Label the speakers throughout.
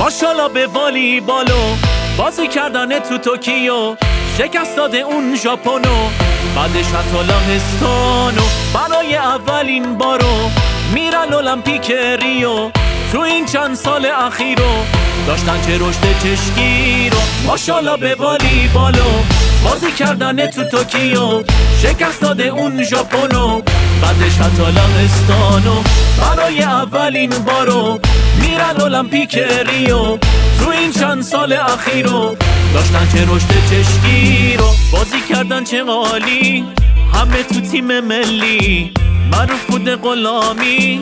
Speaker 1: ماشاءالله به والی بالو. بازی کردن تو توکیو. شکست داده اون ژاپنو. بعدش حتی لهستانو برای اولین بارو. میرن المپیک ریو. تو این چند سال اخیرو. داشتن چه رشد چشکی رو ماشاءالله به والی بالو. بازی کردن تو توکیو. شکست داده اون ژاپنو. بعدش حتی لهستانو برای اولین بارو. میرن المپیک ریو. تو این چند سال اخیرو داشتن چه رشد چشکی رو. بازی کردن چه عالی همه تو تیم ملی. معروف بود غلامی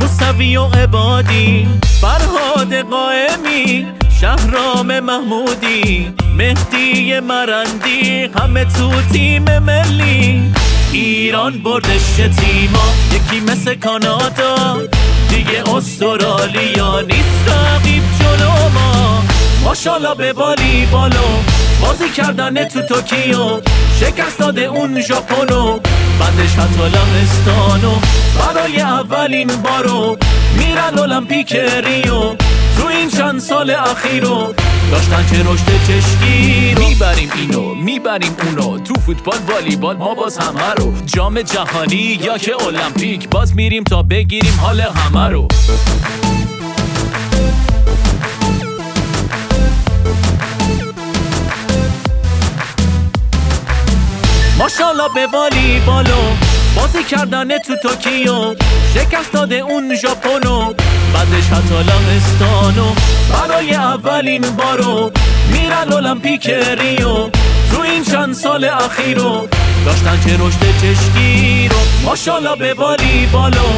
Speaker 1: موسوی و عبادی. فرهاد قائمی شهرام محمودی. مهدی مرندی همه تو تیم ملی. ایران بردش تیما یکی مثل کانادا. استرالیا نیست رقیب جلو ما. ماشاءالله به والی بالو بازی کردن تو توکیو. شکست داده اون ژاپنو. بعدش حتی لهستانو برای اولین بارو میرن المپیک ریو. تو این چند سال اخیرو داشتن چه رشد چشکی رو.
Speaker 2: می‌بریم اینو می‌بریم اونو. تو فوتبال والیبال ما باز همه رو. جام جهانی یا که المپیک باز میریم تا بگیریم حال همه رو.
Speaker 1: ماشاءالله به والی بالو بازی کردن تو توکیو شکست داده اون ژاپنو بعدش حتی لهستانو برای اولین بارو میرن المپیک ریو. تو این چند سال اخیرو داشتن چه رشد چشکی رو ماشاءالله به والی بالو